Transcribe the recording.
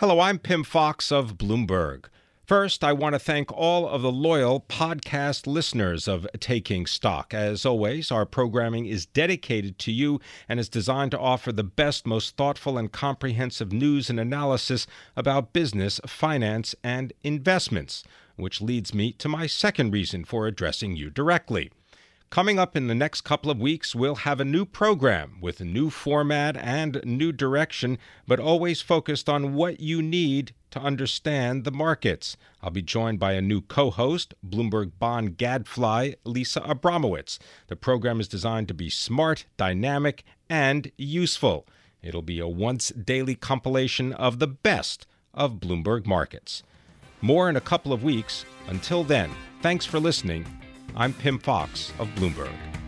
Hello, I'm Pim Fox of Bloomberg. First, I want to thank all of the loyal podcast listeners of Taking Stock. As always, our programming is dedicated to you and is designed to offer the best, most thoughtful, and comprehensive news and analysis about business, finance, and investments, which leads me to my second reason for addressing you directly. Coming up in the next couple of weeks, we'll have a new program with a new format and new direction, but always focused on what you need to understand the markets. I'll be joined by a new co host, Bloomberg Bond gadfly Lisa Abramowicz. The program is designed to be smart, dynamic, and useful. It'll be a once daily compilation of the best of Bloomberg markets. More in a couple of weeks. Until then, thanks for listening I'm Pim Fox of Bloomberg.